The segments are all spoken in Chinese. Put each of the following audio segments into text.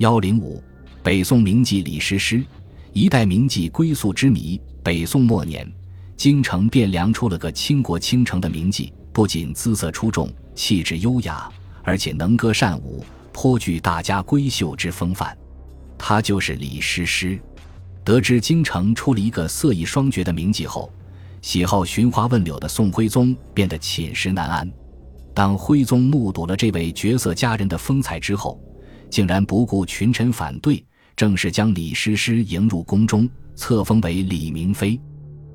幺零五，北宋名妓李师师，一代名妓归宿之谜。北宋末年，京城汴梁出了个倾国倾城的名妓，不仅姿色出众、气质优雅，而且能歌善舞，颇具大家闺秀之风范。她就是李师师。得知京城出了一个色艺双绝的名妓后，喜好寻花问柳的宋徽宗变得寝食难安。当徽宗目睹了这位绝色佳人的风采之后，竟然不顾群臣反对，正式将李师师迎入宫中，册封为李明妃。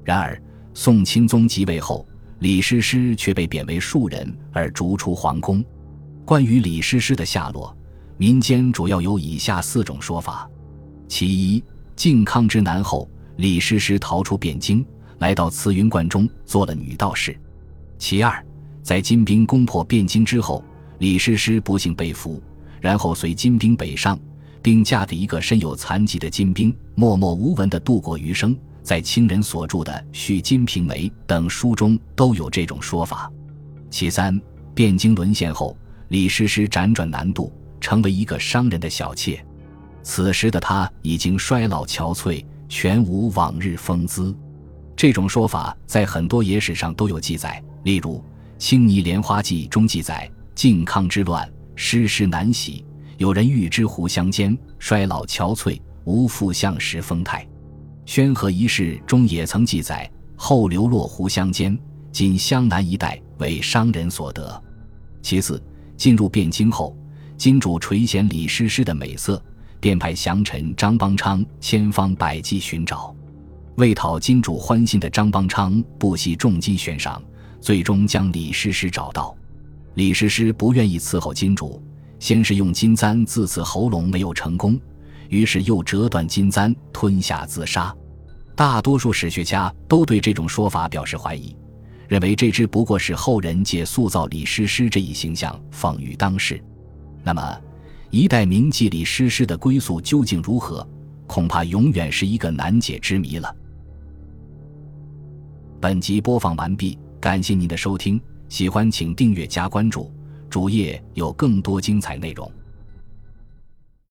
然而，宋钦宗即位后，李师师却被贬为庶人而逐出皇宫。关于李师师的下落，民间主要有以下四种说法：其一，靖康之难后，李师师逃出汴京，来到慈云观中做了女道士；其二，在金兵攻破汴京之后，李师师不幸被俘。然后随金兵北上，并嫁给一个身有残疾的金兵，默默无闻地度过余生。在清人所著的《续金瓶梅》等书中都有这种说法。其三，汴京沦陷后，李师师辗转南渡，成为一个商人的小妾。此时的她已经衰老憔悴，全无往日风姿。这种说法在很多野史上都有记载，例如《青泥莲花记》中记载靖康之乱。诗诗难喜，有人欲知湖湘间，衰老憔悴，无复相时风态。宣和遗事中也曾记载，后流落湖湘间，今湘南一带为商人所得。其次，进入汴京后，金主垂涎李师师的美色，便派降臣张邦昌千方百计寻找。为讨金主欢心的张邦昌不惜重金悬赏，最终将李师师找到。李师师不愿意伺候金主，先是用金簪自刺喉咙，没有成功，于是又折断金簪吞下自杀。大多数史学家都对这种说法表示怀疑，认为这只不过是后人借塑造李师师这一形象讽喻当世。那么，一代名妓李师师的归宿究竟如何，恐怕永远是一个难解之谜了。本集播放完毕，感谢您的收听。喜欢请订阅加关注，主页有更多精彩内容。